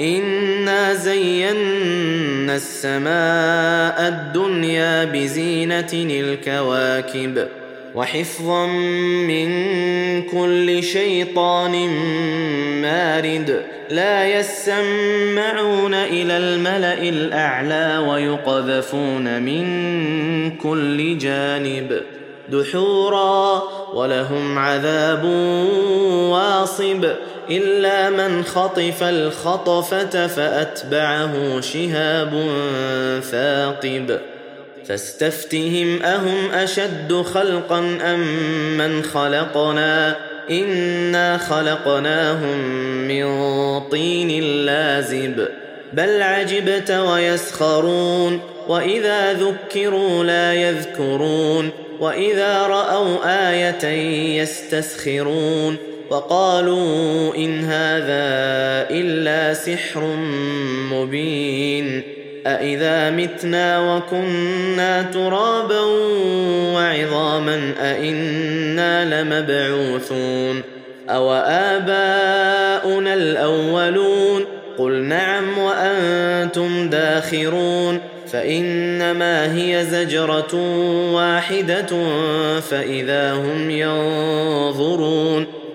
انا زينا السماء الدنيا بزينه الكواكب وحفظا من كل شيطان مارد لا يسمعون إلى الملا الاعلى ويقذفون من كل جانب دحورا ولهم عذاب واصب إلا من خطف الخطفة فأتبعه شهاب ثاقب. فاستفتهم أهم أشد خلقا أم من خلقنا؟ إنا خلقناهم من طين لازب. بل عجبت ويسخرون وإذا ذكروا لا يذكرون وإذا رأوا آية يستسخرون. وقالوا إن هذا إلا سحر مبين أإذا متنا وكنا ترابا وعظاما أإنا لمبعوثون أو آباؤنا الأولون قل نعم وأنتم داخرون فإنما هي زجرة واحدة فإذا هم ينظرون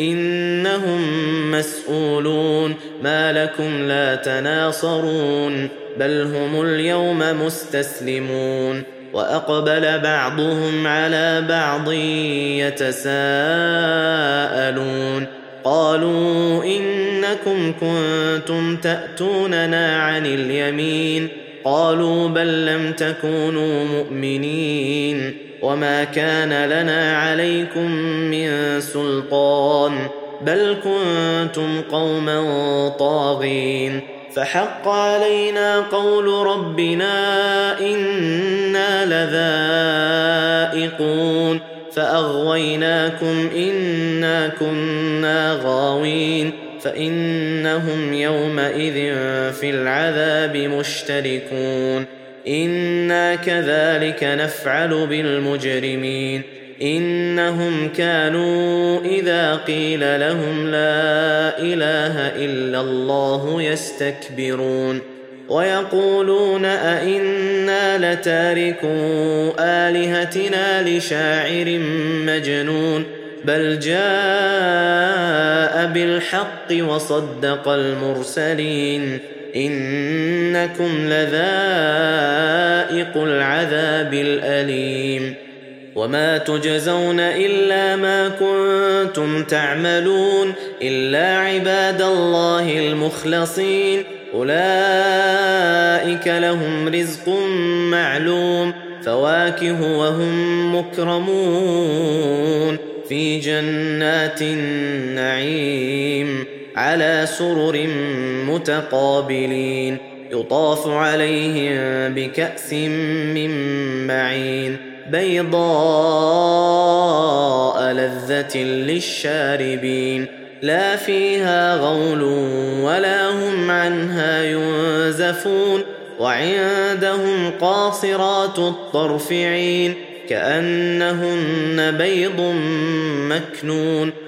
إنهم مسؤولون. ما لكم لا تناصرون. بل هم اليوم مستسلمون. وأقبل بعضهم على بعض يتساءلون. قالوا إنكم كنتم تأتوننا عن اليمين. قالوا بل لم تكونوا مؤمنين. وما كان لنا عليكم من سلطان بل كنتم قوما طاغين فحق علينا قول ربنا أنا لذائقون فاغويناكم انا كنا غاوين فانهم يومئذ في العذاب مشتركون أنا كذلك نفعل بالمجرمين انهم كانوا اذا قيل لهم لا اله الا الله يستكبرون ويقولون ائنا لتاركو الهتنا لشاعر مجنون بل جاء بالحق وصدق المرسلين إنكم لذائق العذاب الأليم. وما تجزون إلا ما كنتم تعملون إلا عباد الله المخلصين. أولئك لهم رزق معلوم فواكه وهم مكرمون. في جنات النعيم. على سرر متقابلين. يطاف عليهم بكأس من معين. بيضاء لذة للشاربين. لا فيها غول ولا هم عنها ينزفون. وعندهم قاصرات الطرف عين. كأنهن بيض مكنون.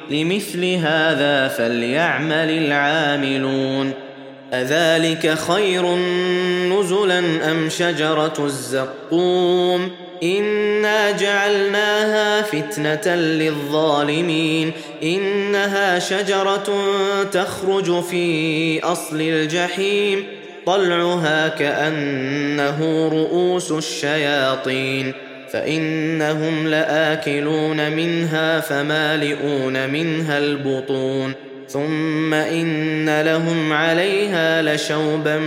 لمثل هذا فليعمل العاملون. أذلك خير نزلا أم شجرة الزقوم؟ إنا جعلناها فتنة للظالمين. إنها شجرة تخرج في أصل الجحيم. طلعها كأنه رؤوس الشياطين. فإنهم لآكلون منها فمالئون منها البطون. ثم إن لهم عليها لشوبا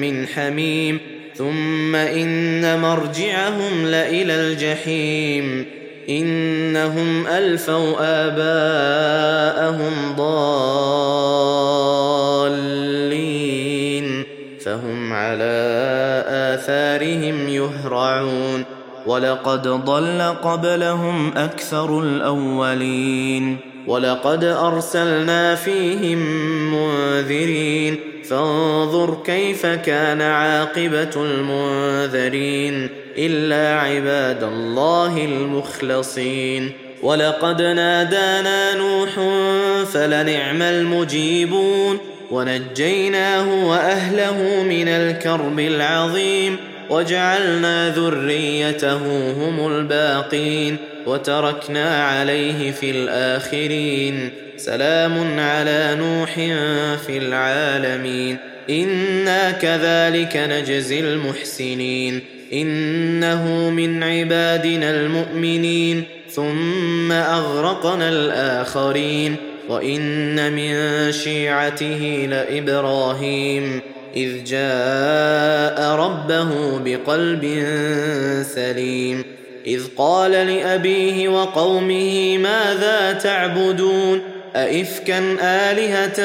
من حميم. ثم إن مرجعهم لإلى الجحيم. إنهم ألفوا آباءهم ضالين. فهم على آثارهم يهرعون. ولقد ضل قبلهم أكثر الأولين ولقد أرسلنا فيهم منذرين فانظر كيف كان عاقبة المنذرين إلا عباد الله المخلصين ولقد نادانا نوح فلنعم المجيبون ونجيناه وأهله من الكرب العظيم وجعلنا ذريته هم الباقين وتركنا عليه في الآخرين. سلام على نوح في العالمين. إنا كذلك نجزي المحسنين. إنه من عبادنا المؤمنين. ثم أغرقنا الآخرين. وإن من شيعته لإبراهيم. إذ جاء ربه بقلب سليم. إذ قال لأبيه وقومه ماذا تعبدون؟ أئفكا آلهة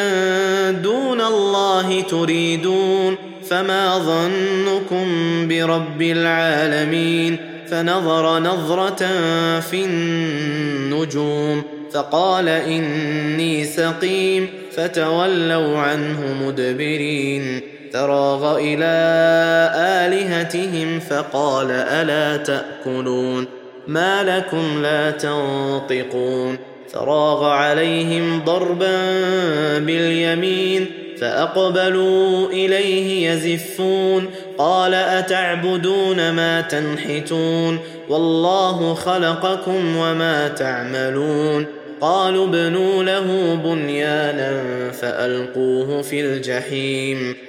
دون الله تريدون؟ فما ظنكم برب العالمين؟ فنظر نظرة في النجوم. فقال إني سقيم. فتولوا عنه مدبرين. فراغ إلى آلهتهم فقال ألا تأكلون؟ ما لكم لا تنطقون؟ فراغ عليهم ضربا باليمين فأقبلوا إليه يزفون قال أتعبدون ما تنحتون؟ والله خلقكم وما تعملون؟ قالوا ابنوا له بنيانا فألقوه في الجحيم.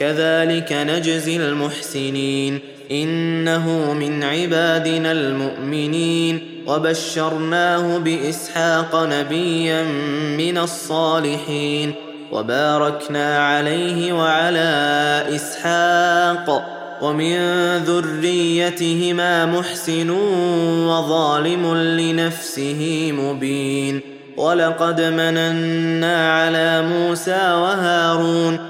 كذلك نجزي المحسنين. إنه من عبادنا المؤمنين. وبشرناه بإسحاق نبيا من الصالحين. وباركنا عليه وعلى إسحاق. ومن ذريتهما محسن وظالم لنفسه مبين. ولقد مننا على موسى وهارون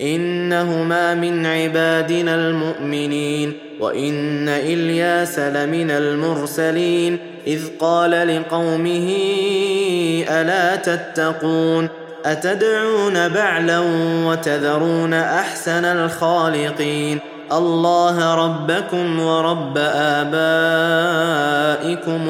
إنهما من عبادنا المؤمنين وإن إلياس لمن المرسلين إذ قال لقومه ألا تتقون؟ أتدعون بعلا وتذرون أحسن الخالقين؟ الله ربكم ورب آبائكم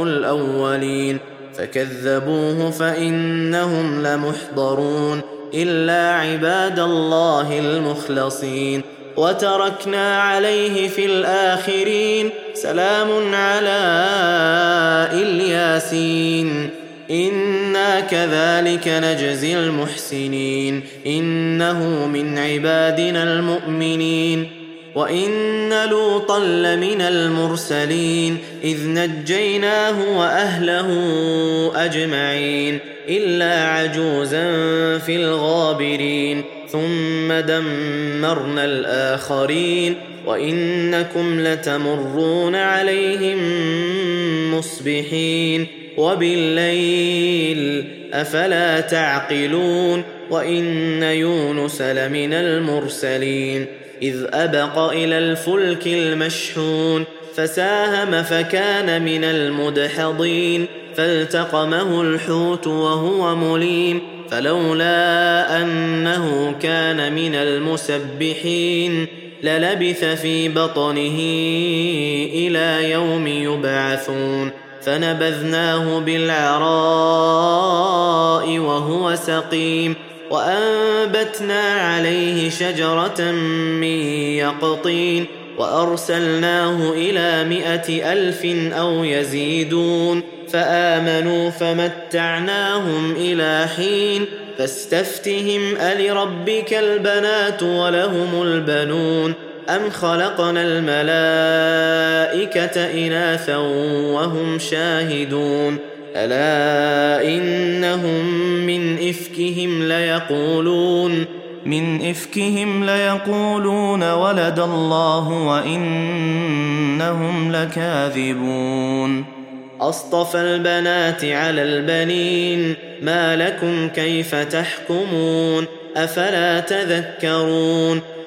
الأولين. فكذبوه فإنهم لمحضرون. إلا عباد الله المخلصين. وتركنا عليه في الآخرين. سلام على إلياسين. إنا كذلك نجزي المحسنين. إنه من عبادنا المؤمنين. وان لوطا لمن المرسلين اذ نجيناه واهله اجمعين الا عجوزا في الغابرين ثم دمرنا الاخرين وانكم لتمرون عليهم مصبحين وبالليل افلا تعقلون وان يونس لمن المرسلين إذ أبق إلى الفلك المشحون فساهم فكان من المدحضين فالتقمه الحوت وهو مليم فلولا أنه كان من المسبحين للبث في بطنه إلى يوم يبعثون فنبذناه بالعراء وهو سقيم. وأنبتنا عليه شجرة من يقطين وأرسلناه إلى مائه ألف أو يزيدون فآمنوا فمتعناهم إلى حين فاستفتهم ألربك البنات ولهم البنون أم خلقنا الملائكة إناثا وهم شاهدون ألا إنهم من إفكهم ليقولون من إفكهم ليقولون ولد الله وإنهم لكاذبون أصطفى البنات على البنين ما لكم كيف تحكمون أفلا تذكرون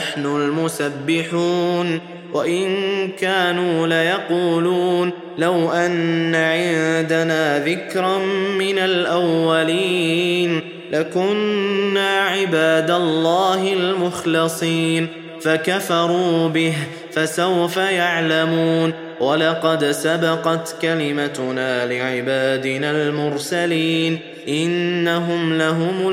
لنحن المسبحون وإن كانوا ليقولون لو أن عندنا ذكرا من الأولين لكنا عباد الله المخلصين فكفروا به فسوف يعلمون. ولقد سبقت كلمتنا لعبادنا المرسلين إنهم لهم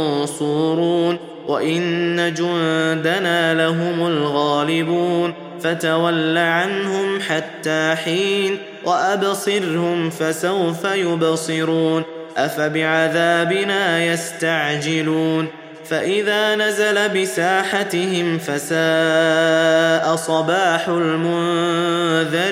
المنصورون. وان جندنا لهم الغالبون فتول عنهم حتى حين وابصرهم فسوف يبصرون افبعذابنا يستعجلون فاذا نزل بساحتهم فساء صباح المنذرين